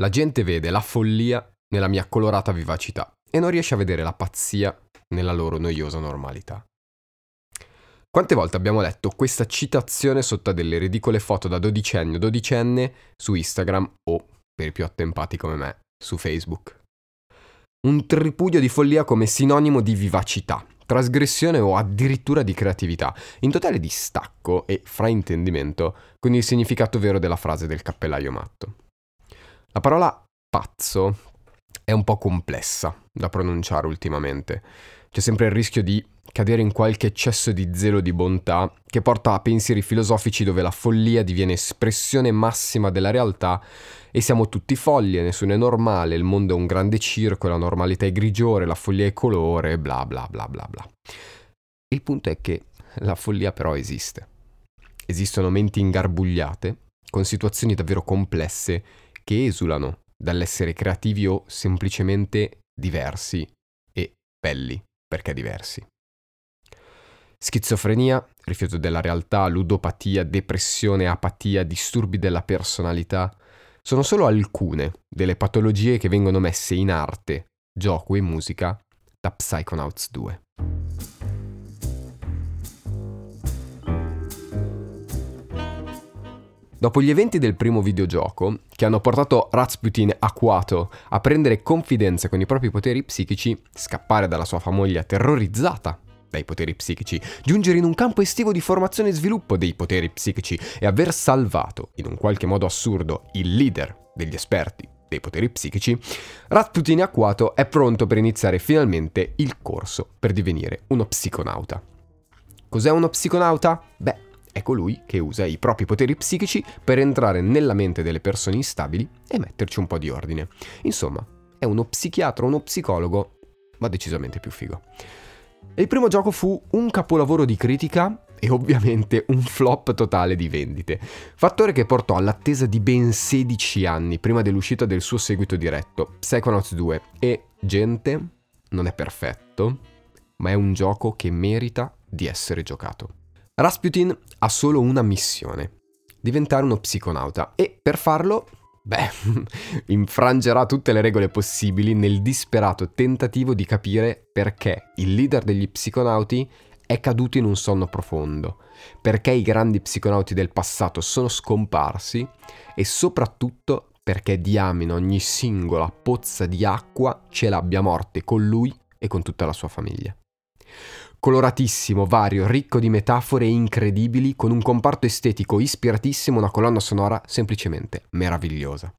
La gente vede la follia nella mia colorata vivacità e non riesce a vedere la pazzia nella loro noiosa normalità. Quante volte abbiamo letto questa citazione sotto a delle ridicole foto da dodicenne o dodicenne su Instagram o, per i più attempati come me, su Facebook? Un tripudio di follia come sinonimo di vivacità, trasgressione o addirittura di creatività, in totale distacco e fraintendimento con il significato vero della frase del cappellaio matto. La parola pazzo è un po' complessa da pronunciare ultimamente. C'è sempre il rischio di cadere in qualche eccesso di zelo di bontà che porta a pensieri filosofici dove la follia diviene espressione massima della realtà e siamo tutti folli e nessuno è normale, il mondo è un grande circo, la normalità è grigiore, la follia è colore, bla bla bla bla bla. Il punto è che la follia però esiste. Esistono menti ingarbugliate, con situazioni davvero complesse, che esulano dall'essere creativi o semplicemente diversi e belli perché diversi. Schizofrenia, rifiuto della realtà, ludopatia, depressione, apatia, disturbi della personalità sono solo alcune delle patologie che vengono messe in arte, gioco e musica da Psychonauts 2. Dopo gli eventi del primo videogioco, che hanno portato Rasputin acquato a prendere confidenza con i propri poteri psichici, scappare dalla sua famiglia terrorizzata dai poteri psichici, giungere in un campo estivo di formazione e sviluppo dei poteri psichici e aver salvato, in un qualche modo assurdo, il leader degli esperti dei poteri psichici, Rasputin Acquato è pronto per iniziare finalmente il corso per divenire uno psiconauta. Cos'è uno psiconauta? Beh, è colui che usa i propri poteri psichici per entrare nella mente delle persone instabili e metterci un po' di ordine. Insomma, è uno psichiatra, uno psicologo, ma decisamente più figo. E il primo gioco fu un capolavoro di critica e ovviamente un flop totale di vendite, fattore che portò all'attesa di ben 16 anni prima dell'uscita del suo seguito diretto, Psychonauts 2, e gente, non è perfetto, ma è un gioco che merita di essere giocato. Rasputin ha solo una missione, diventare uno psiconauta e per farlo Beh, infrangerà tutte le regole possibili nel disperato tentativo di capire perché il leader degli psiconauti è caduto in un sonno profondo, perché i grandi psiconauti del passato sono scomparsi e soprattutto perché diamine ogni singola pozza di acqua ce l'abbia morte con lui e con tutta la sua famiglia coloratissimo, vario, ricco di metafore incredibili, con un comparto estetico ispiratissimo, una colonna sonora semplicemente meravigliosa.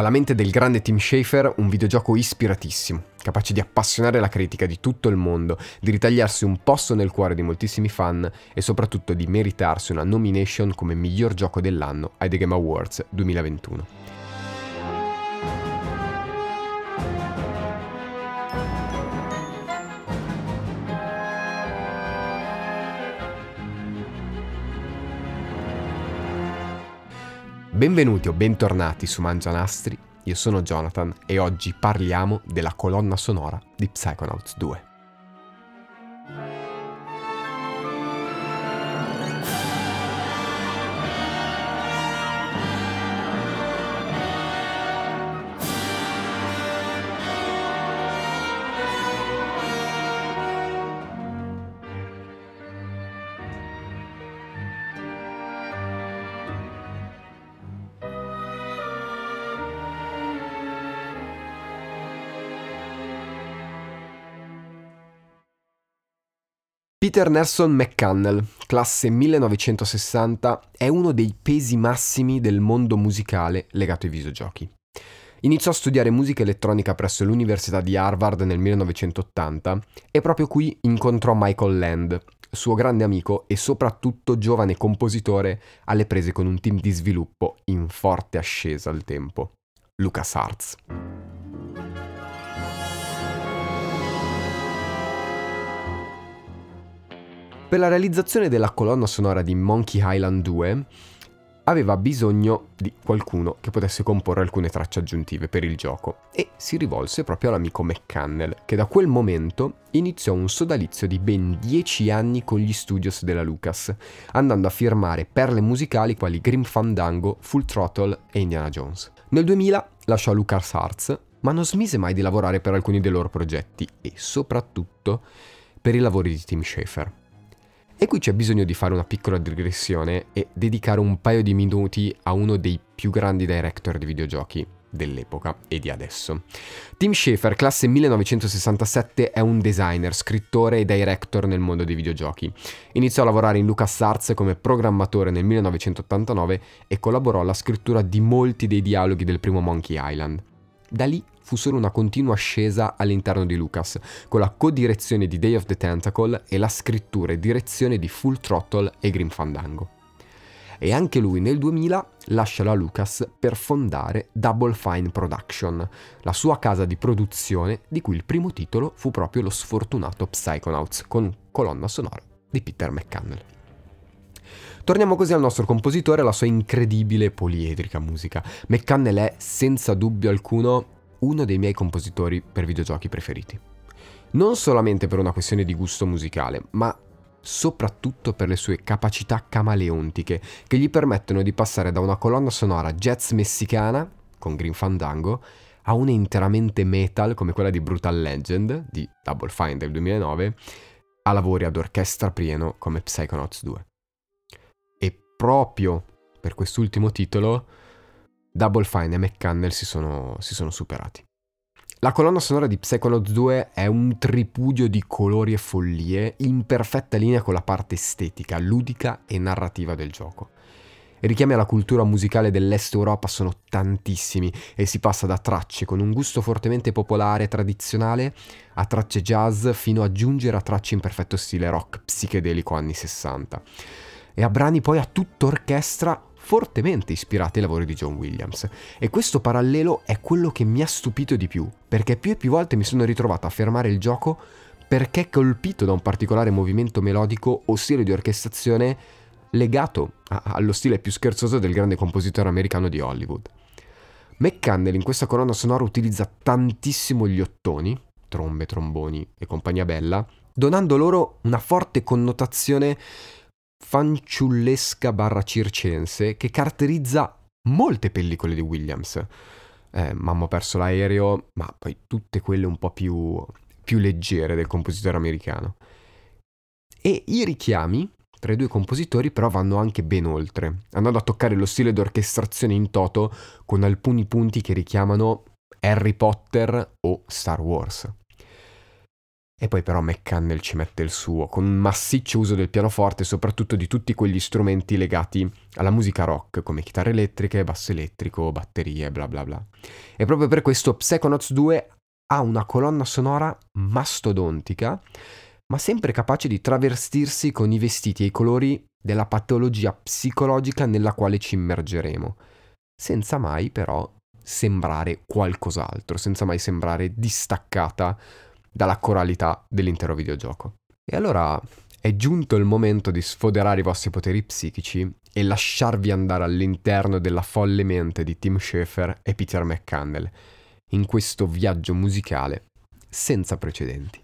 Dalla mente del grande Tim Schafer un videogioco ispiratissimo, capace di appassionare la critica di tutto il mondo, di ritagliarsi un posto nel cuore di moltissimi fan e soprattutto di meritarsi una nomination come miglior gioco dell'anno ai The Game Awards 2021. Benvenuti o bentornati su Mangianastri, io sono Jonathan e oggi parliamo della colonna sonora di Psychonauts 2. Peter Nelson McCannell, classe 1960, è uno dei pesi massimi del mondo musicale legato ai videogiochi. Iniziò a studiare musica elettronica presso l'Università di Harvard nel 1980 e proprio qui incontrò Michael Land, suo grande amico e soprattutto giovane compositore alle prese con un team di sviluppo in forte ascesa al tempo, LucasArts. Per la realizzazione della colonna sonora di Monkey Island 2, aveva bisogno di qualcuno che potesse comporre alcune tracce aggiuntive per il gioco e si rivolse proprio all'amico McCannell, che da quel momento iniziò un sodalizio di ben 10 anni con gli studios della Lucas, andando a firmare perle musicali quali Grim Fandango, Full Throttle e Indiana Jones. Nel 2000 lasciò LucasArts, ma non smise mai di lavorare per alcuni dei loro progetti e soprattutto per i lavori di Tim Schafer. E qui c'è bisogno di fare una piccola digressione e dedicare un paio di minuti a uno dei più grandi director di videogiochi dell'epoca e di adesso. Tim Schafer, classe 1967, è un designer, scrittore e director nel mondo dei videogiochi. Iniziò a lavorare in LucasArts come programmatore nel 1989 e collaborò alla scrittura di molti dei dialoghi del primo Monkey Island. Da lì fu solo una continua ascesa all'interno di Lucas, con la co-direzione di Day of the Tentacle e la scrittura e direzione di Full Throttle e Grim Fandango. E anche lui nel 2000 lascia la Lucas per fondare Double Fine Production, la sua casa di produzione di cui il primo titolo fu proprio lo sfortunato Psychonauts, con colonna sonora di Peter McCannell. Torniamo così al nostro compositore e alla sua incredibile poliedrica musica. McCannell è, senza dubbio alcuno, uno dei miei compositori per videogiochi preferiti. Non solamente per una questione di gusto musicale, ma soprattutto per le sue capacità camaleontiche che gli permettono di passare da una colonna sonora jazz messicana, con Green Fandango, a una interamente metal come quella di Brutal Legend, di Double Fine del 2009, a lavori ad orchestra pieno come Psychonauts 2. E proprio per quest'ultimo titolo Double Fine e McCannell si sono, si sono superati. La colonna sonora di Psychonauts 2 è un tripudio di colori e follie in perfetta linea con la parte estetica, ludica e narrativa del gioco. I richiami alla cultura musicale dell'Est Europa sono tantissimi e si passa da tracce con un gusto fortemente popolare e tradizionale a tracce jazz fino a giungere a tracce in perfetto stile rock psichedelico anni 60 e a brani poi a tutta orchestra fortemente ispirati ai lavori di John Williams. E questo parallelo è quello che mi ha stupito di più, perché più e più volte mi sono ritrovato a fermare il gioco perché colpito da un particolare movimento melodico o stile di orchestrazione legato a- allo stile più scherzoso del grande compositore americano di Hollywood. McCannell in questa colonna sonora utilizza tantissimo gli ottoni, trombe, tromboni e compagnia bella, donando loro una forte connotazione fanciullesca barra circense che caratterizza molte pellicole di Williams. Eh, Mamma ho perso l'aereo, ma poi tutte quelle un po' più, più leggere del compositore americano. E i richiami tra i due compositori però vanno anche ben oltre, andando a toccare lo stile d'orchestrazione in toto con alcuni punti che richiamano Harry Potter o Star Wars. E poi però McCannell ci mette il suo, con un massiccio uso del pianoforte e soprattutto di tutti quegli strumenti legati alla musica rock, come chitarre elettriche, basso elettrico, batterie, bla bla bla. E proprio per questo Psychonauts 2 ha una colonna sonora mastodontica, ma sempre capace di travestirsi con i vestiti e i colori della patologia psicologica nella quale ci immergeremo, senza mai però sembrare qualcos'altro, senza mai sembrare distaccata dalla coralità dell'intero videogioco. E allora è giunto il momento di sfoderare i vostri poteri psichici e lasciarvi andare all'interno della folle mente di Tim Schafer e Peter McCannell in questo viaggio musicale senza precedenti.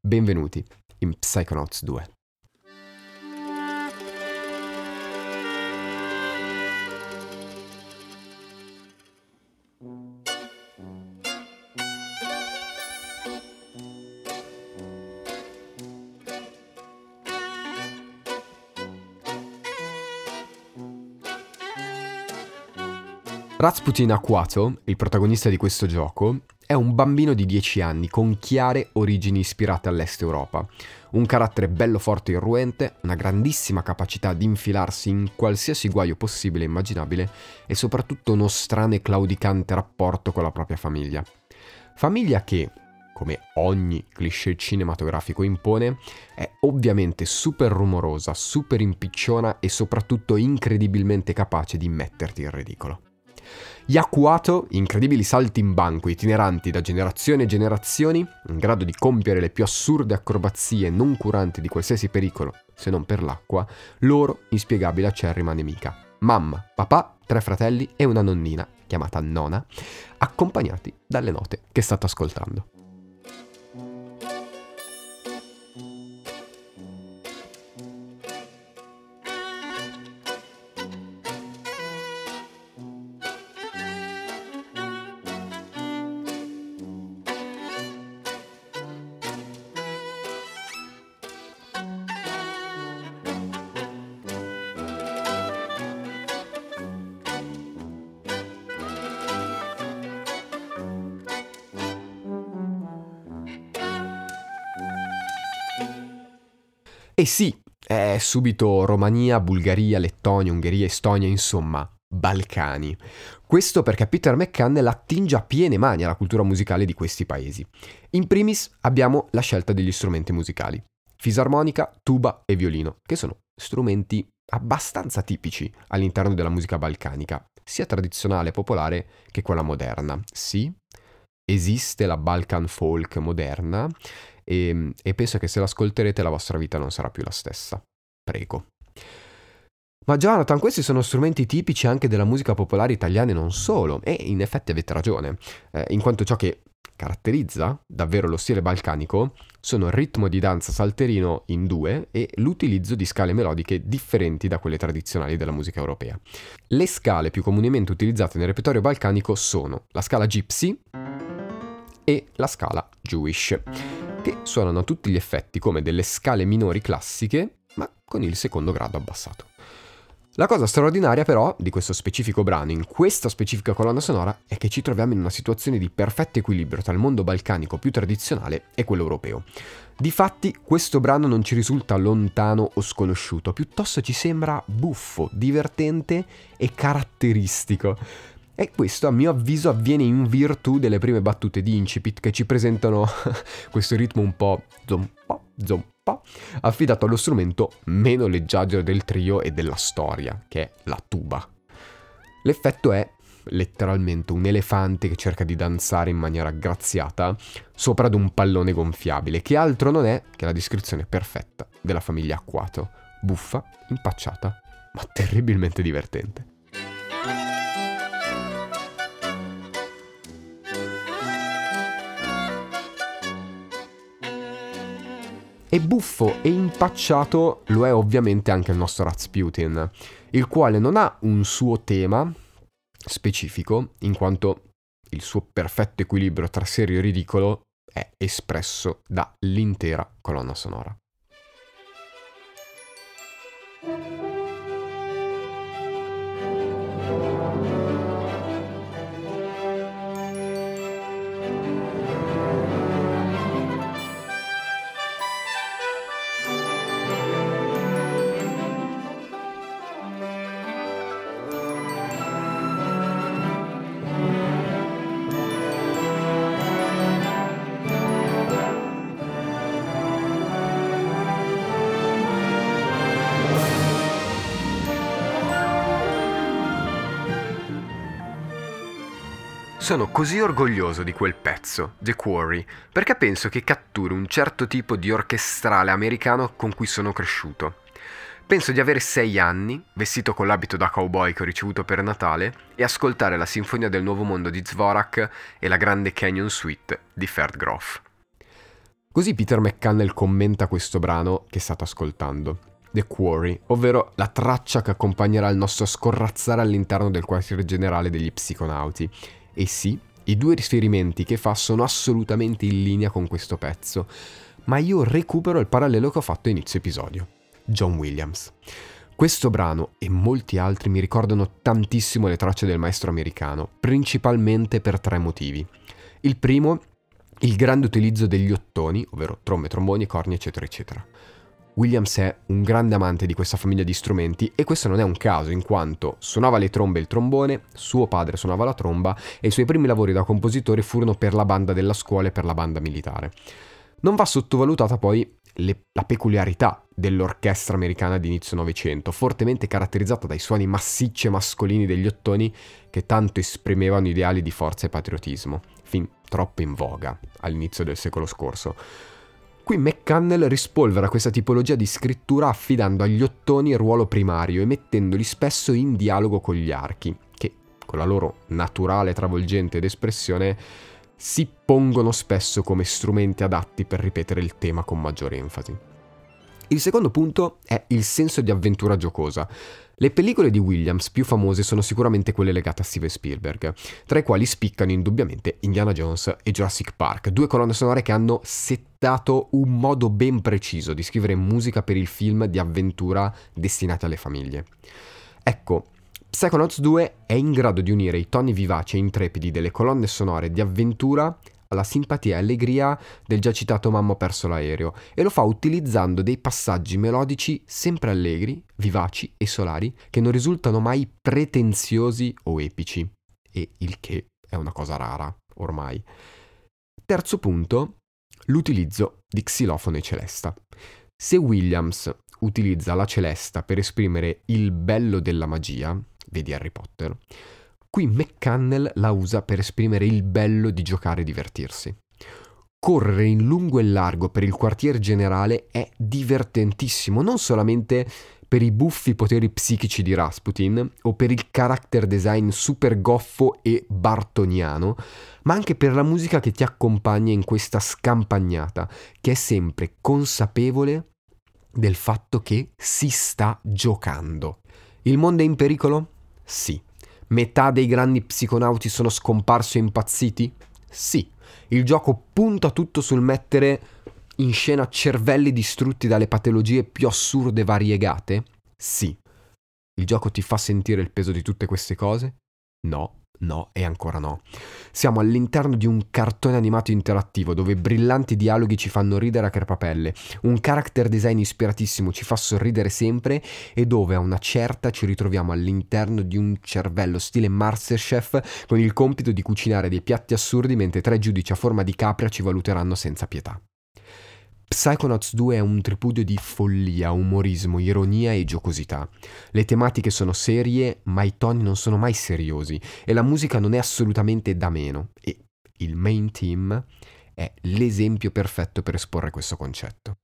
Benvenuti in Psychonauts 2. Rasputin Aquato, il protagonista di questo gioco, è un bambino di 10 anni con chiare origini ispirate all'Est Europa. Un carattere bello forte e irruente, una grandissima capacità di infilarsi in qualsiasi guaio possibile e immaginabile e soprattutto uno strano e claudicante rapporto con la propria famiglia. Famiglia che, come ogni cliché cinematografico impone, è ovviamente super rumorosa, super impicciona e soprattutto incredibilmente capace di metterti in ridicolo. Yakuato, incredibili salti in banco itineranti da generazioni e generazioni, in grado di compiere le più assurde acrobazie non curanti di qualsiasi pericolo, se non per l'acqua, loro inspiegabile acerrima nemica. mamma, papà, tre fratelli e una nonnina, chiamata Nona, accompagnati dalle note che state ascoltando. E sì, è subito Romania, Bulgaria, Lettonia, Ungheria, Estonia, insomma, Balcani. Questo perché Peter McCannell attinge a piene mani alla cultura musicale di questi paesi. In primis abbiamo la scelta degli strumenti musicali. Fisarmonica, tuba e violino, che sono strumenti abbastanza tipici all'interno della musica balcanica, sia tradizionale e popolare che quella moderna. Sì, esiste la Balkan folk moderna e, e penso che se l'ascolterete la vostra vita non sarà più la stessa. Prego. Ma Jonathan, questi sono strumenti tipici anche della musica popolare italiana e non solo, e in effetti avete ragione, eh, in quanto ciò che caratterizza davvero lo stile balcanico sono il ritmo di danza salterino in due e l'utilizzo di scale melodiche differenti da quelle tradizionali della musica europea. Le scale più comunemente utilizzate nel repertorio balcanico sono la scala gypsy e la scala Jewish che suonano a tutti gli effetti come delle scale minori classiche, ma con il secondo grado abbassato. La cosa straordinaria però di questo specifico brano, in questa specifica colonna sonora, è che ci troviamo in una situazione di perfetto equilibrio tra il mondo balcanico più tradizionale e quello europeo. Difatti, questo brano non ci risulta lontano o sconosciuto, piuttosto ci sembra buffo, divertente e caratteristico. E questo a mio avviso avviene in virtù delle prime battute di incipit che ci presentano questo ritmo un po' zompa, zompa, affidato allo strumento meno leggiadro del trio e della storia, che è la tuba. L'effetto è letteralmente un elefante che cerca di danzare in maniera graziata sopra ad un pallone gonfiabile, che altro non è che la descrizione perfetta della famiglia Acquato, buffa, impacciata, ma terribilmente divertente. E buffo e impacciato lo è ovviamente anche il nostro Rasputin, il quale non ha un suo tema specifico, in quanto il suo perfetto equilibrio tra serio e ridicolo è espresso dall'intera colonna sonora. Sono così orgoglioso di quel pezzo, The Quarry, perché penso che catturi un certo tipo di orchestrale americano con cui sono cresciuto. Penso di avere sei anni, vestito con l'abito da cowboy che ho ricevuto per Natale, e ascoltare la Sinfonia del Nuovo Mondo di Zvorak e la Grande Canyon Suite di Ferd Groff. Così Peter McCannell commenta questo brano che state ascoltando. The Quarry, ovvero la traccia che accompagnerà il nostro scorrazzare all'interno del quartiere generale degli psiconauti, e sì, i due riferimenti che fa sono assolutamente in linea con questo pezzo, ma io recupero il parallelo che ho fatto a inizio episodio. John Williams. Questo brano e molti altri mi ricordano tantissimo le tracce del maestro americano, principalmente per tre motivi. Il primo, il grande utilizzo degli ottoni, ovvero trombe, tromboni, corni, eccetera, eccetera. Williams è un grande amante di questa famiglia di strumenti e questo non è un caso in quanto suonava le trombe e il trombone, suo padre suonava la tromba e i suoi primi lavori da compositore furono per la banda della scuola e per la banda militare. Non va sottovalutata poi le, la peculiarità dell'orchestra americana di inizio Novecento, fortemente caratterizzata dai suoni massicci e mascolini degli ottoni che tanto esprimevano ideali di forza e patriottismo, fin troppo in voga all'inizio del secolo scorso. Qui McCannell rispolvera questa tipologia di scrittura affidando agli ottoni il ruolo primario e mettendoli spesso in dialogo con gli archi, che con la loro naturale travolgente ed espressione si pongono spesso come strumenti adatti per ripetere il tema con maggiore enfasi. Il secondo punto è il senso di avventura giocosa. Le pellicole di Williams più famose sono sicuramente quelle legate a Steven Spielberg, tra i quali spiccano indubbiamente Indiana Jones e Jurassic Park, due colonne sonore che hanno settato un modo ben preciso di scrivere musica per il film di avventura destinati alle famiglie. Ecco, Psychonauts 2 è in grado di unire i toni vivaci e intrepidi delle colonne sonore di avventura alla simpatia e allegria del già citato Mamma ha perso l'aereo e lo fa utilizzando dei passaggi melodici sempre allegri, vivaci e solari che non risultano mai pretenziosi o epici, e il che è una cosa rara ormai. Terzo punto, l'utilizzo di xilofono e celesta. Se Williams utilizza la celesta per esprimere il bello della magia, vedi Harry Potter, Qui McCannell la usa per esprimere il bello di giocare e divertirsi. Correre in lungo e largo per il quartier generale è divertentissimo, non solamente per i buffi poteri psichici di Rasputin o per il character design super goffo e bartoniano, ma anche per la musica che ti accompagna in questa scampagnata, che è sempre consapevole del fatto che si sta giocando. Il mondo è in pericolo? Sì. Metà dei grandi psiconauti sono scomparsi o impazziti? Sì. Il gioco punta tutto sul mettere in scena cervelli distrutti dalle patologie più assurde e variegate? Sì. Il gioco ti fa sentire il peso di tutte queste cose? No no e ancora no. Siamo all'interno di un cartone animato interattivo dove brillanti dialoghi ci fanno ridere a crepapelle, un character design ispiratissimo ci fa sorridere sempre e dove a una certa ci ritroviamo all'interno di un cervello stile Masterchef con il compito di cucinare dei piatti assurdi mentre tre giudici a forma di capra ci valuteranno senza pietà. Psychonauts 2 è un tripudio di follia, umorismo, ironia e giocosità. Le tematiche sono serie, ma i toni non sono mai seriosi e la musica non è assolutamente da meno. E il main team è l'esempio perfetto per esporre questo concetto.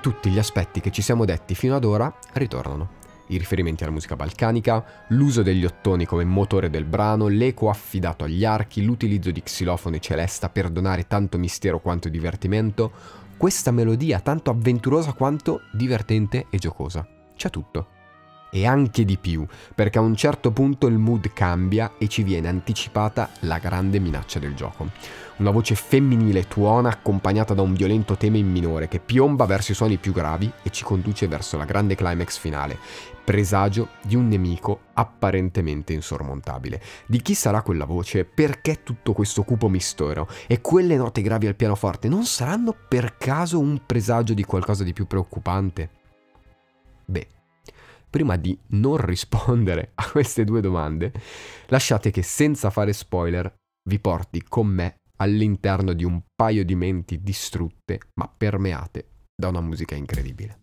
Tutti gli aspetti che ci siamo detti fino ad ora ritornano. I riferimenti alla musica balcanica, l'uso degli ottoni come motore del brano, l'eco affidato agli archi, l'utilizzo di xilofono e celesta per donare tanto mistero quanto divertimento, questa melodia tanto avventurosa quanto divertente e giocosa. C'è tutto. E anche di più, perché a un certo punto il mood cambia e ci viene anticipata la grande minaccia del gioco una voce femminile tuona accompagnata da un violento tema in minore che piomba verso i suoni più gravi e ci conduce verso la grande climax finale, presagio di un nemico apparentemente insormontabile. Di chi sarà quella voce? Perché tutto questo cupo mistero? E quelle note gravi al pianoforte non saranno per caso un presagio di qualcosa di più preoccupante? Beh, prima di non rispondere a queste due domande, lasciate che senza fare spoiler vi porti con me all'interno di un paio di menti distrutte ma permeate da una musica incredibile.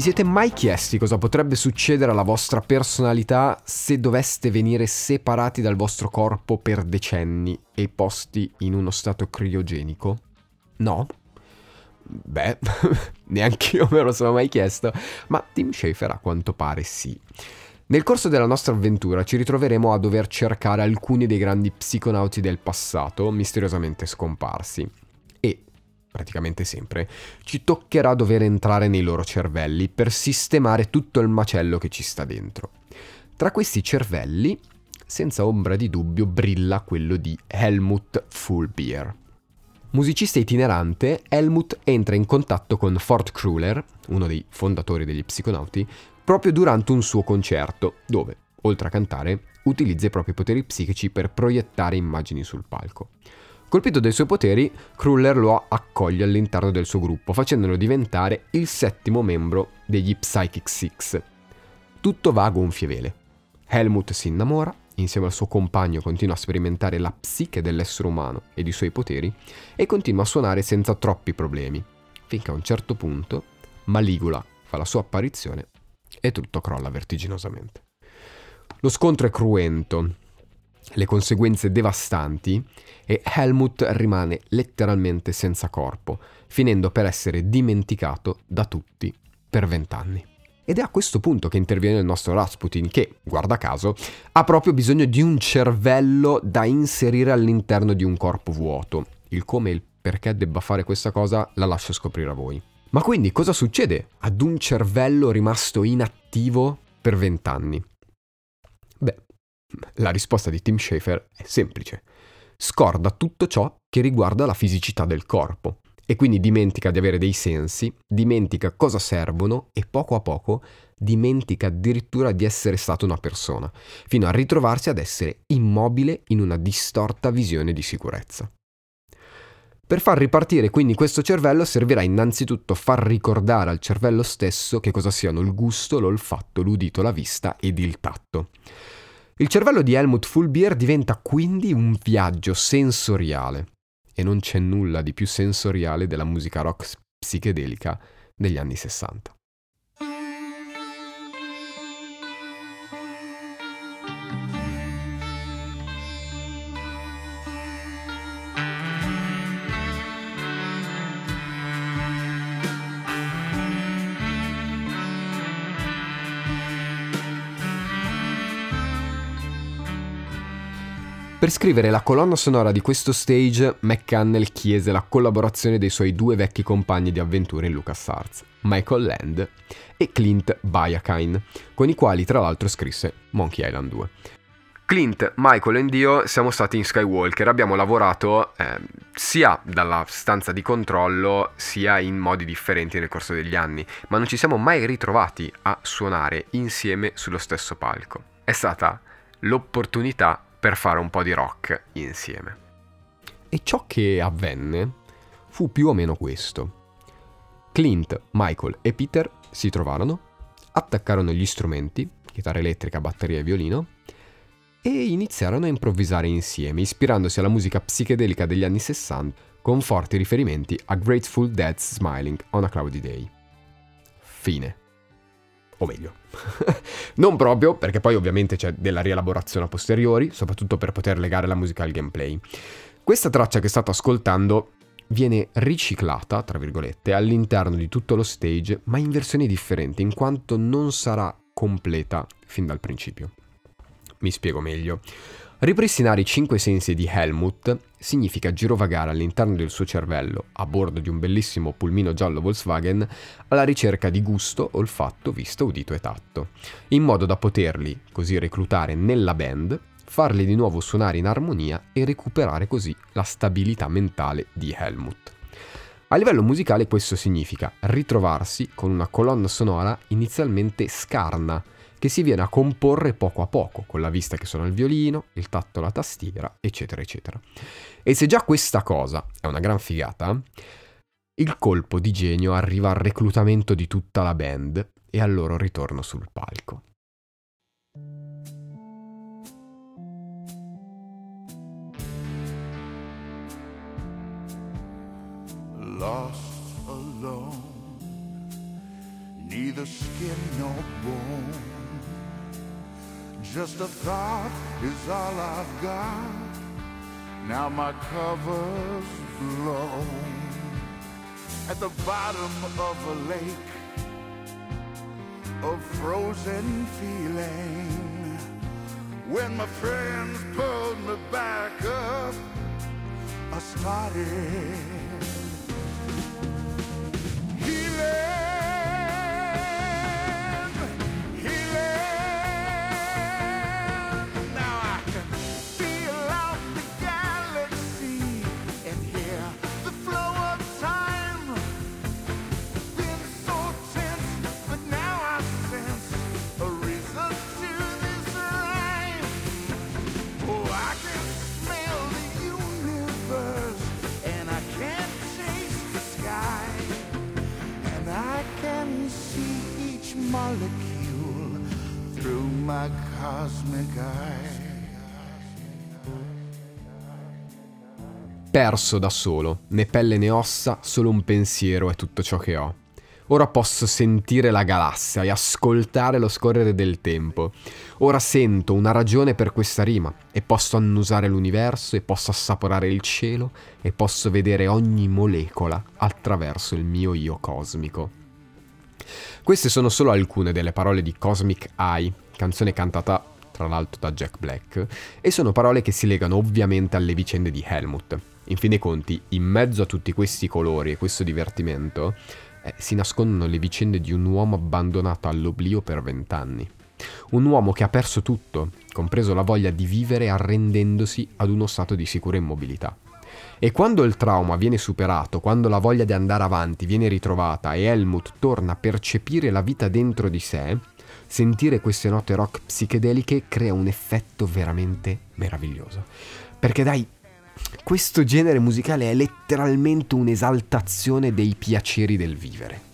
Vi siete mai chiesti cosa potrebbe succedere alla vostra personalità se doveste venire separati dal vostro corpo per decenni e posti in uno stato criogenico? No? Beh, neanche io me lo sono mai chiesto, ma Tim Schafer a quanto pare sì. Nel corso della nostra avventura ci ritroveremo a dover cercare alcuni dei grandi psiconauti del passato misteriosamente scomparsi. Praticamente sempre, ci toccherà dover entrare nei loro cervelli per sistemare tutto il macello che ci sta dentro. Tra questi cervelli, senza ombra di dubbio, brilla quello di Helmut Fullbier. Musicista itinerante, Helmut entra in contatto con Ford Kruller, uno dei fondatori degli psiconauti, proprio durante un suo concerto, dove, oltre a cantare, utilizza i propri poteri psichici per proiettare immagini sul palco. Colpito dai suoi poteri, Kruller lo accoglie all'interno del suo gruppo, facendolo diventare il settimo membro degli Psychic Six. Tutto va a gonfie vele. Helmut si innamora, insieme al suo compagno continua a sperimentare la psiche dell'essere umano e i suoi poteri e continua a suonare senza troppi problemi, finché a un certo punto Maligula fa la sua apparizione e tutto crolla vertiginosamente. Lo scontro è cruento, le conseguenze devastanti e Helmut rimane letteralmente senza corpo, finendo per essere dimenticato da tutti per vent'anni. Ed è a questo punto che interviene il nostro Rasputin, che, guarda caso, ha proprio bisogno di un cervello da inserire all'interno di un corpo vuoto. Il come e il perché debba fare questa cosa la lascio scoprire a voi. Ma quindi cosa succede ad un cervello rimasto inattivo per vent'anni? La risposta di Tim Schafer è semplice. Scorda tutto ciò che riguarda la fisicità del corpo e quindi dimentica di avere dei sensi, dimentica cosa servono e poco a poco dimentica addirittura di essere stato una persona, fino a ritrovarsi ad essere immobile in una distorta visione di sicurezza. Per far ripartire quindi questo cervello servirà innanzitutto far ricordare al cervello stesso che cosa siano il gusto, l'olfatto, l'udito, la vista ed il tatto. Il cervello di Helmut Fulbier diventa quindi un viaggio sensoriale e non c'è nulla di più sensoriale della musica rock psichedelica degli anni 60. Per scrivere la colonna sonora di questo stage, McCannell chiese la collaborazione dei suoi due vecchi compagni di avventure in LucasArts, Michael Land e Clint Bayakine, con i quali tra l'altro scrisse Monkey Island 2. Clint, Michael e io siamo stati in Skywalker, abbiamo lavorato eh, sia dalla stanza di controllo sia in modi differenti nel corso degli anni, ma non ci siamo mai ritrovati a suonare insieme sullo stesso palco. È stata l'opportunità per fare un po' di rock insieme. E ciò che avvenne fu più o meno questo. Clint, Michael e Peter si trovarono, attaccarono gli strumenti, chitarra elettrica, batteria e violino, e iniziarono a improvvisare insieme, ispirandosi alla musica psichedelica degli anni 60, con forti riferimenti a Grateful Dead's Smiling on a Cloudy Day. Fine o meglio, non proprio, perché poi ovviamente c'è della rielaborazione a posteriori, soprattutto per poter legare la musica al gameplay. Questa traccia che state ascoltando viene riciclata, tra virgolette, all'interno di tutto lo stage, ma in versioni differenti, in quanto non sarà completa fin dal principio. Mi spiego meglio. Ripristinare i cinque sensi di Helmut significa girovagare all'interno del suo cervello, a bordo di un bellissimo pulmino giallo Volkswagen, alla ricerca di gusto, olfatto, vista, udito e tatto, in modo da poterli così reclutare nella band, farli di nuovo suonare in armonia e recuperare così la stabilità mentale di Helmut. A livello musicale questo significa ritrovarsi con una colonna sonora inizialmente scarna, che si viene a comporre poco a poco, con la vista che suona il violino, il tatto la tastiera, eccetera, eccetera. E se già questa cosa è una gran figata, il colpo di genio arriva al reclutamento di tutta la band e al loro ritorno sul palco. Lost alone, neither skin nor bone. Just a thought is all I've got. Now my cover's blown at the bottom of a lake of frozen feeling. When my friends pulled me back up, I started molecule through my cosmic eye. Perso da solo, né pelle né ossa, solo un pensiero è tutto ciò che ho. Ora posso sentire la galassia e ascoltare lo scorrere del tempo. Ora sento una ragione per questa rima e posso annusare l'universo e posso assaporare il cielo e posso vedere ogni molecola attraverso il mio io cosmico. Queste sono solo alcune delle parole di Cosmic Eye, canzone cantata tra l'altro da Jack Black, e sono parole che si legano ovviamente alle vicende di Helmut. In fin dei conti, in mezzo a tutti questi colori e questo divertimento, eh, si nascondono le vicende di un uomo abbandonato all'oblio per vent'anni. Un uomo che ha perso tutto, compreso la voglia di vivere arrendendosi ad uno stato di sicura immobilità. E quando il trauma viene superato, quando la voglia di andare avanti viene ritrovata e Helmut torna a percepire la vita dentro di sé, sentire queste note rock psichedeliche crea un effetto veramente meraviglioso. Perché dai, questo genere musicale è letteralmente un'esaltazione dei piaceri del vivere.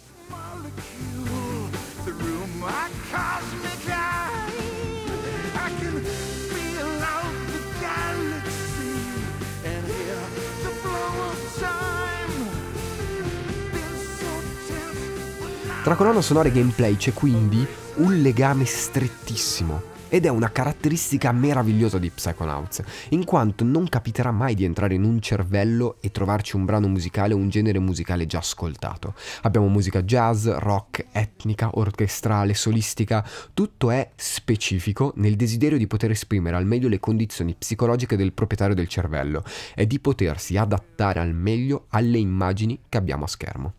Tra colonna sonora e gameplay c'è quindi un legame strettissimo ed è una caratteristica meravigliosa di Psychonauts, in quanto non capiterà mai di entrare in un cervello e trovarci un brano musicale o un genere musicale già ascoltato. Abbiamo musica jazz, rock, etnica, orchestrale, solistica, tutto è specifico nel desiderio di poter esprimere al meglio le condizioni psicologiche del proprietario del cervello e di potersi adattare al meglio alle immagini che abbiamo a schermo.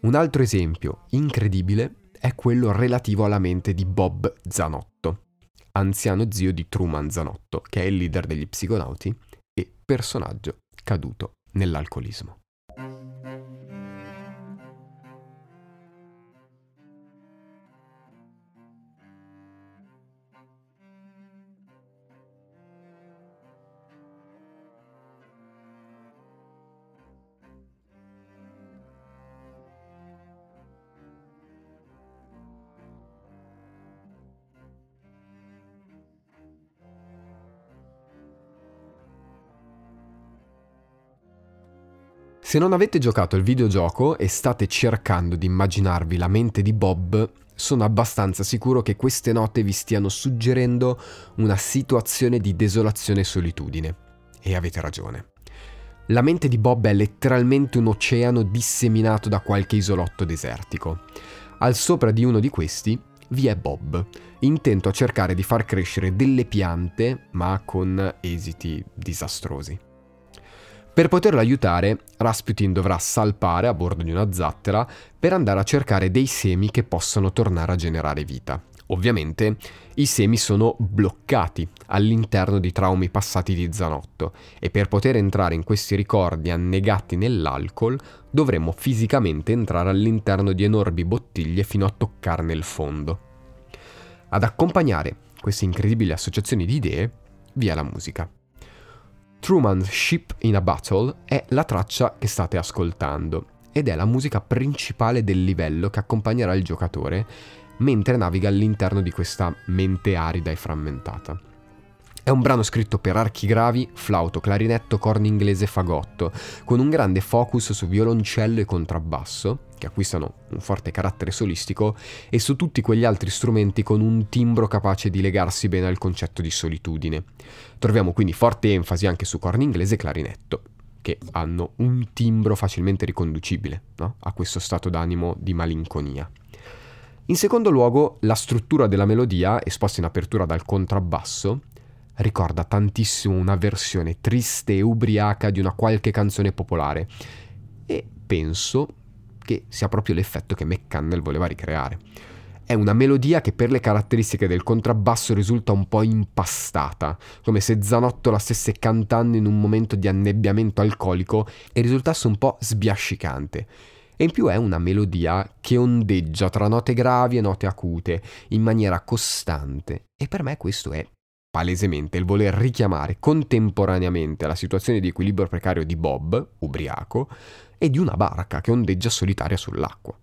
Un altro esempio incredibile è quello relativo alla mente di Bob Zanotto, anziano zio di Truman Zanotto, che è il leader degli psiconauti e personaggio caduto nell'alcolismo. Se non avete giocato il videogioco e state cercando di immaginarvi la mente di Bob, sono abbastanza sicuro che queste note vi stiano suggerendo una situazione di desolazione e solitudine. E avete ragione. La mente di Bob è letteralmente un oceano disseminato da qualche isolotto desertico. Al sopra di uno di questi vi è Bob, intento a cercare di far crescere delle piante, ma con esiti disastrosi. Per poterlo aiutare, Rasputin dovrà salpare a bordo di una zattera per andare a cercare dei semi che possano tornare a generare vita. Ovviamente i semi sono bloccati all'interno di traumi passati di Zanotto e per poter entrare in questi ricordi annegati nell'alcol dovremo fisicamente entrare all'interno di enormi bottiglie fino a toccarne il fondo. Ad accompagnare queste incredibili associazioni di idee vi è la musica. Truman's Ship in a Battle è la traccia che state ascoltando ed è la musica principale del livello che accompagnerà il giocatore mentre naviga all'interno di questa mente arida e frammentata. È un brano scritto per archi gravi, flauto, clarinetto, corno inglese e fagotto, con un grande focus su violoncello e contrabbasso, che acquistano un forte carattere solistico, e su tutti quegli altri strumenti con un timbro capace di legarsi bene al concetto di solitudine. Troviamo quindi forte enfasi anche su corno inglese e clarinetto, che hanno un timbro facilmente riconducibile no? a questo stato d'animo di malinconia. In secondo luogo, la struttura della melodia, esposta in apertura dal contrabbasso, ricorda tantissimo una versione triste e ubriaca di una qualche canzone popolare e penso che sia proprio l'effetto che McCannell voleva ricreare. È una melodia che per le caratteristiche del contrabbasso risulta un po' impastata, come se Zanotto la stesse cantando in un momento di annebbiamento alcolico e risultasse un po' sbiascicante. E in più è una melodia che ondeggia tra note gravi e note acute, in maniera costante. E per me questo è palesemente il voler richiamare contemporaneamente la situazione di equilibrio precario di Bob, ubriaco, e di una barca che ondeggia solitaria sull'acqua.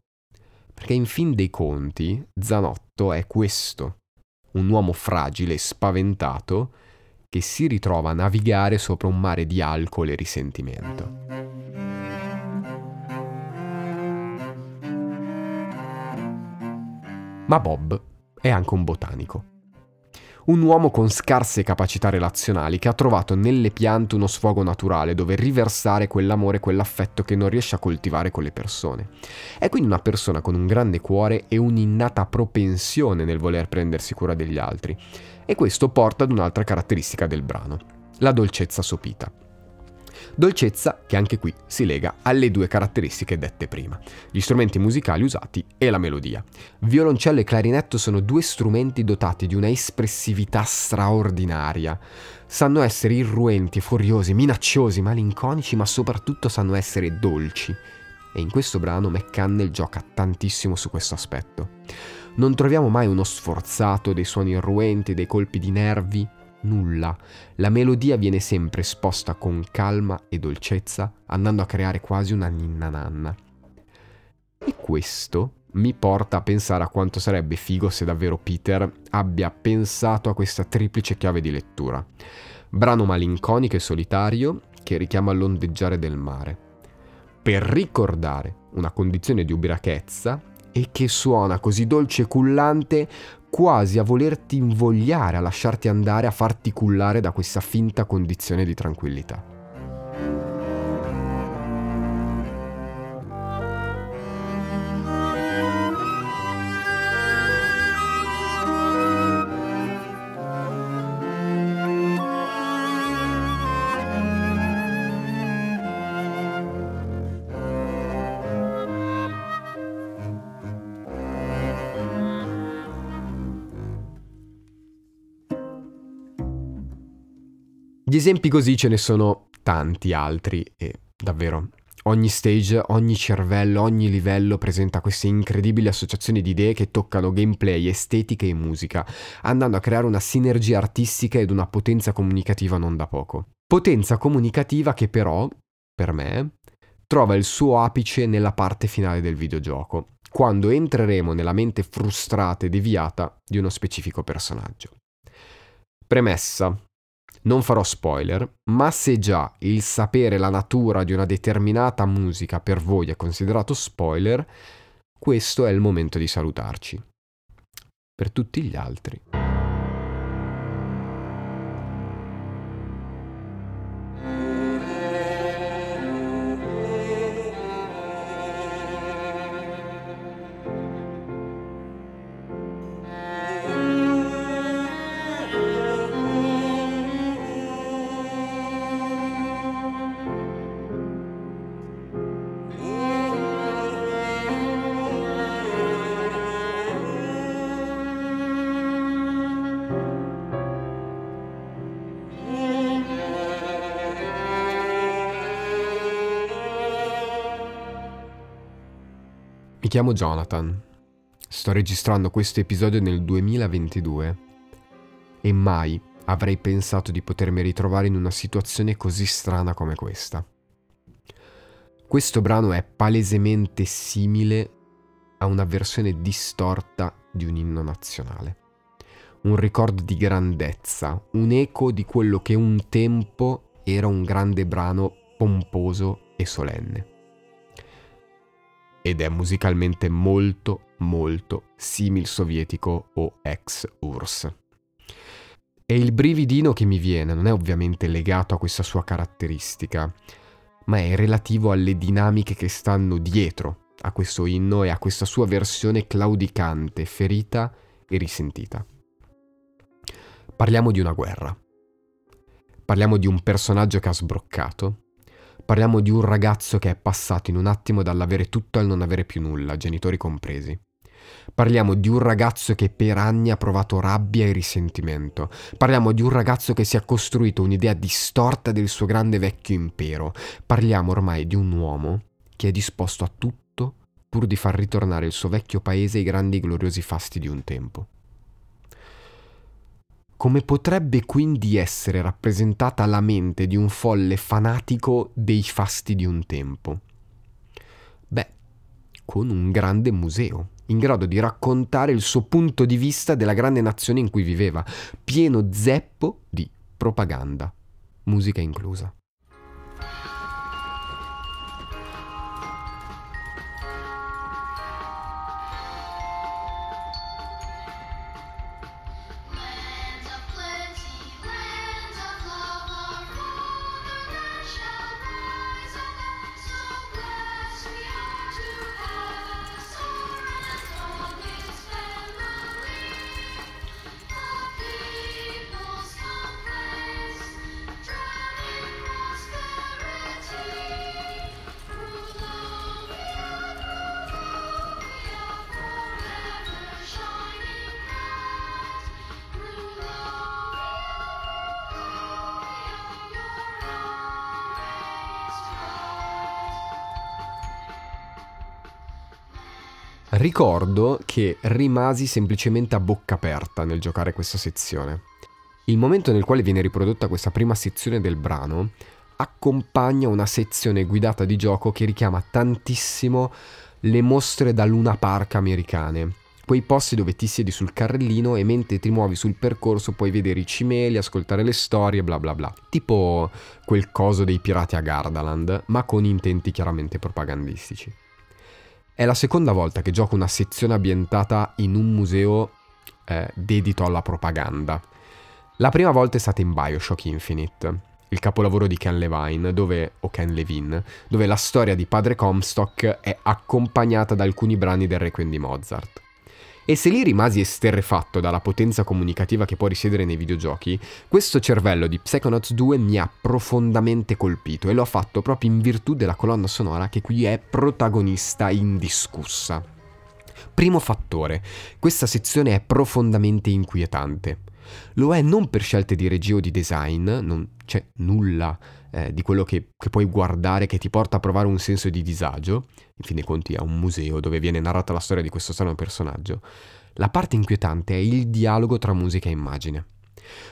Perché in fin dei conti Zanotto è questo, un uomo fragile e spaventato che si ritrova a navigare sopra un mare di alcol e risentimento. Ma Bob è anche un botanico un uomo con scarse capacità relazionali che ha trovato nelle piante uno sfogo naturale dove riversare quell'amore quell'affetto che non riesce a coltivare con le persone. È quindi una persona con un grande cuore e un'innata propensione nel voler prendersi cura degli altri. E questo porta ad un'altra caratteristica del brano, la dolcezza sopita. Dolcezza che anche qui si lega alle due caratteristiche dette prima, gli strumenti musicali usati e la melodia. Violoncello e clarinetto sono due strumenti dotati di una espressività straordinaria. Sanno essere irruenti, furiosi, minacciosi, malinconici, ma soprattutto sanno essere dolci. E in questo brano McCannell gioca tantissimo su questo aspetto. Non troviamo mai uno sforzato, dei suoni irruenti, dei colpi di nervi, nulla. La melodia viene sempre esposta con calma e dolcezza, andando a creare quasi una ninna nanna. E questo mi porta a pensare a quanto sarebbe figo se davvero Peter abbia pensato a questa triplice chiave di lettura. Brano malinconico e solitario che richiama l'ondeggiare del mare. Per ricordare una condizione di ubriachezza e che suona così dolce e cullante quasi a volerti invogliare a lasciarti andare, a farti cullare da questa finta condizione di tranquillità. Di esempi così ce ne sono tanti altri e davvero ogni stage, ogni cervello, ogni livello presenta queste incredibili associazioni di idee che toccano gameplay, estetica e musica, andando a creare una sinergia artistica ed una potenza comunicativa non da poco. Potenza comunicativa che però, per me, trova il suo apice nella parte finale del videogioco, quando entreremo nella mente frustrata e deviata di uno specifico personaggio. Premessa. Non farò spoiler, ma se già il sapere la natura di una determinata musica per voi è considerato spoiler, questo è il momento di salutarci. Per tutti gli altri. Chiamo Jonathan. Sto registrando questo episodio nel 2022 e mai avrei pensato di potermi ritrovare in una situazione così strana come questa. Questo brano è palesemente simile a una versione distorta di un inno nazionale. Un ricordo di grandezza, un eco di quello che un tempo era un grande brano pomposo e solenne ed è musicalmente molto molto simil sovietico o ex URSS. E il brividino che mi viene non è ovviamente legato a questa sua caratteristica, ma è relativo alle dinamiche che stanno dietro a questo inno e a questa sua versione claudicante, ferita e risentita. Parliamo di una guerra. Parliamo di un personaggio che ha sbroccato, Parliamo di un ragazzo che è passato in un attimo dall'avere tutto al non avere più nulla, genitori compresi. Parliamo di un ragazzo che per anni ha provato rabbia e risentimento. Parliamo di un ragazzo che si è costruito un'idea distorta del suo grande vecchio impero. Parliamo ormai di un uomo che è disposto a tutto pur di far ritornare il suo vecchio paese ai grandi e gloriosi fasti di un tempo. Come potrebbe quindi essere rappresentata la mente di un folle fanatico dei fasti di un tempo? Beh, con un grande museo. in grado di raccontare il suo punto di vista della grande nazione in cui viveva, pieno zeppo di propaganda, musica inclusa. Ricordo che rimasi semplicemente a bocca aperta nel giocare questa sezione. Il momento nel quale viene riprodotta questa prima sezione del brano accompagna una sezione guidata di gioco che richiama tantissimo le mostre da Luna Park americane. Quei posti dove ti siedi sul carrellino e mentre ti muovi sul percorso puoi vedere i cimeli, ascoltare le storie, bla bla bla. Tipo quel coso dei pirati a Gardaland, ma con intenti chiaramente propagandistici. È la seconda volta che gioco una sezione ambientata in un museo eh, dedito alla propaganda. La prima volta è stata in Bioshock Infinite, il capolavoro di Ken Levine, dove, o Ken Levine, dove la storia di padre Comstock è accompagnata da alcuni brani del Requiem di Mozart. E se lì rimasi esterrefatto dalla potenza comunicativa che può risiedere nei videogiochi, questo cervello di Psychonauts 2 mi ha profondamente colpito e lo ha fatto proprio in virtù della colonna sonora che qui è protagonista indiscussa. Primo fattore, questa sezione è profondamente inquietante. Lo è non per scelte di regia o di design, non c'è nulla eh, di quello che, che, puoi guardare che ti porta a provare un senso di disagio, in fin dei conti è un museo dove viene narrata la storia di questo strano personaggio, la parte inquietante è il dialogo tra musica e immagine.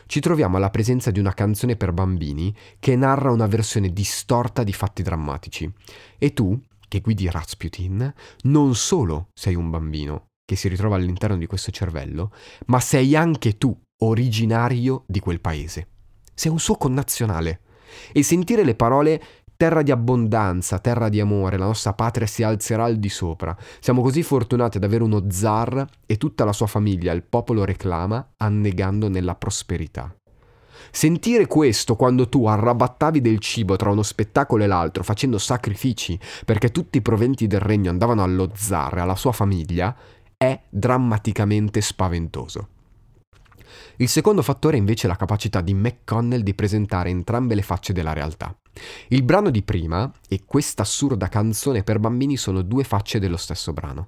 Ci troviamo alla presenza di una canzone per bambini che narra una versione distorta di fatti drammatici. E tu, che guidi Rasputin, non solo sei un bambino che si ritrova all'interno di questo cervello, ma sei anche tu originario di quel paese. Sei un suo connazionale e sentire le parole terra di abbondanza, terra di amore, la nostra patria si alzerà al di sopra. Siamo così fortunati ad avere uno zar e tutta la sua famiglia, il popolo reclama, annegando nella prosperità. Sentire questo quando tu arrabattavi del cibo tra uno spettacolo e l'altro, facendo sacrifici perché tutti i proventi del regno andavano allo zar e alla sua famiglia, è drammaticamente spaventoso. Il secondo fattore è invece la capacità di McConnell di presentare entrambe le facce della realtà. Il brano di prima e questa assurda canzone per bambini sono due facce dello stesso brano.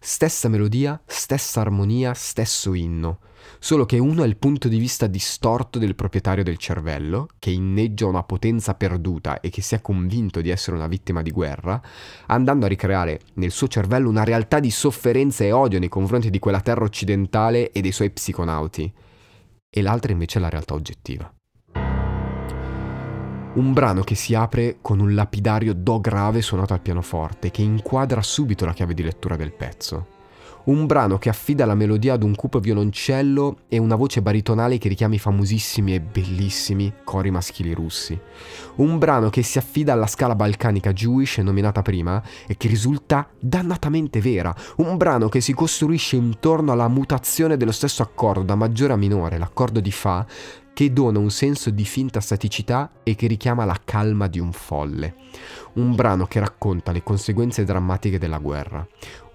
Stessa melodia, stessa armonia, stesso inno. Solo che uno è il punto di vista distorto del proprietario del cervello, che inneggia una potenza perduta e che si è convinto di essere una vittima di guerra, andando a ricreare nel suo cervello una realtà di sofferenza e odio nei confronti di quella terra occidentale e dei suoi psiconauti e l'altra invece è la realtà oggettiva. Un brano che si apre con un lapidario Do grave suonato al pianoforte che inquadra subito la chiave di lettura del pezzo un brano che affida la melodia ad un cupo violoncello e una voce baritonale che richiama i famosissimi e bellissimi cori maschili russi. Un brano che si affida alla scala balcanica Jewish nominata prima e che risulta dannatamente vera. Un brano che si costruisce intorno alla mutazione dello stesso accordo da maggiore a minore, l'accordo di Fa, che dona un senso di finta staticità e che richiama la calma di un folle. Un brano che racconta le conseguenze drammatiche della guerra.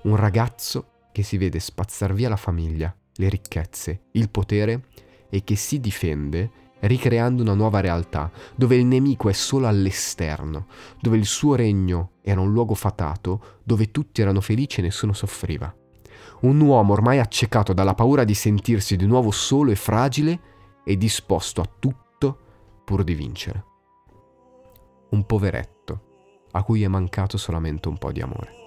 Un ragazzo che si vede spazzar via la famiglia, le ricchezze, il potere e che si difende ricreando una nuova realtà, dove il nemico è solo all'esterno, dove il suo regno era un luogo fatato, dove tutti erano felici e nessuno soffriva. Un uomo ormai accecato dalla paura di sentirsi di nuovo solo e fragile e disposto a tutto pur di vincere. Un poveretto a cui è mancato solamente un po' di amore.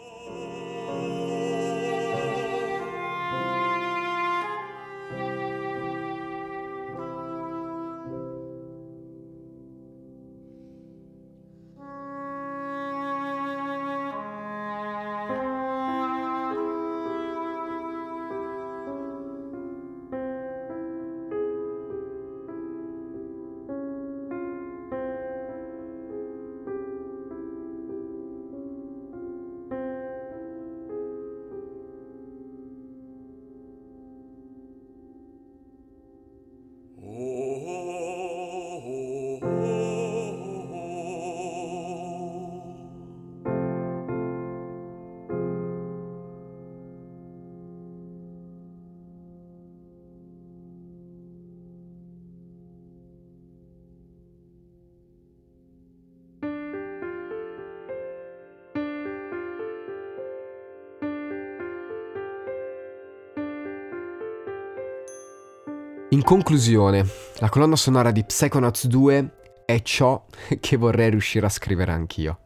In conclusione, la colonna sonora di Psychonauts 2 è ciò che vorrei riuscire a scrivere anch'io.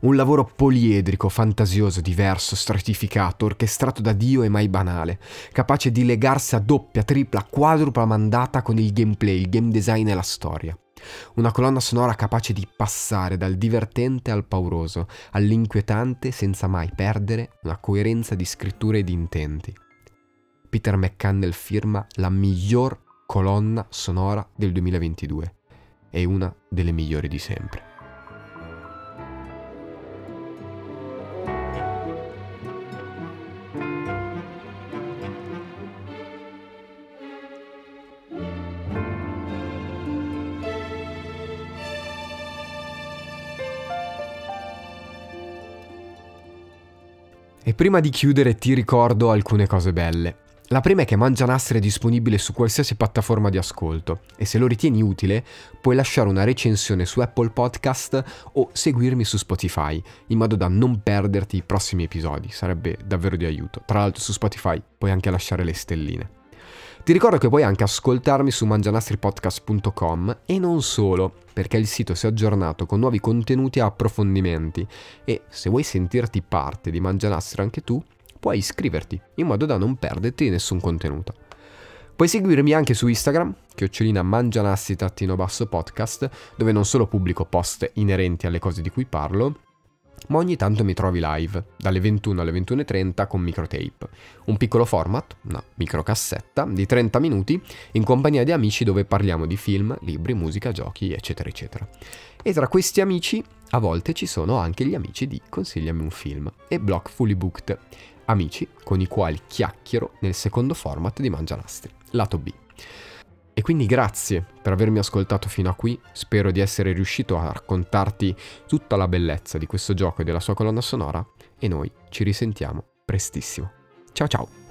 Un lavoro poliedrico, fantasioso, diverso, stratificato, orchestrato da Dio e mai banale, capace di legarsi a doppia, tripla, quadrupla mandata con il gameplay, il game design e la storia. Una colonna sonora capace di passare dal divertente al pauroso, all'inquietante senza mai perdere una coerenza di scritture e di intenti. Peter McCannell firma la miglior colonna sonora del 2022 e una delle migliori di sempre. E prima di chiudere ti ricordo alcune cose belle. La prima è che Mangianastre è disponibile su qualsiasi piattaforma di ascolto e se lo ritieni utile puoi lasciare una recensione su Apple Podcast o seguirmi su Spotify in modo da non perderti i prossimi episodi, sarebbe davvero di aiuto. Tra l'altro su Spotify puoi anche lasciare le stelline. Ti ricordo che puoi anche ascoltarmi su mangianastripodcast.com e non solo, perché il sito si è aggiornato con nuovi contenuti e approfondimenti e se vuoi sentirti parte di Mangianastri anche tu, puoi iscriverti in modo da non perderti nessun contenuto. Puoi seguirmi anche su Instagram, chiocciolina mangianassi-basso podcast, dove non solo pubblico post inerenti alle cose di cui parlo, ma ogni tanto mi trovi live, dalle 21 alle 21.30 con microtape. Un piccolo format, una microcassetta, di 30 minuti, in compagnia di amici dove parliamo di film, libri, musica, giochi, eccetera, eccetera. E tra questi amici, a volte ci sono anche gli amici di Consigliami un film e Block Fully Booked, amici con i quali chiacchiero nel secondo format di Mangianastri, lato B. E quindi grazie per avermi ascoltato fino a qui, spero di essere riuscito a raccontarti tutta la bellezza di questo gioco e della sua colonna sonora e noi ci risentiamo prestissimo. Ciao ciao!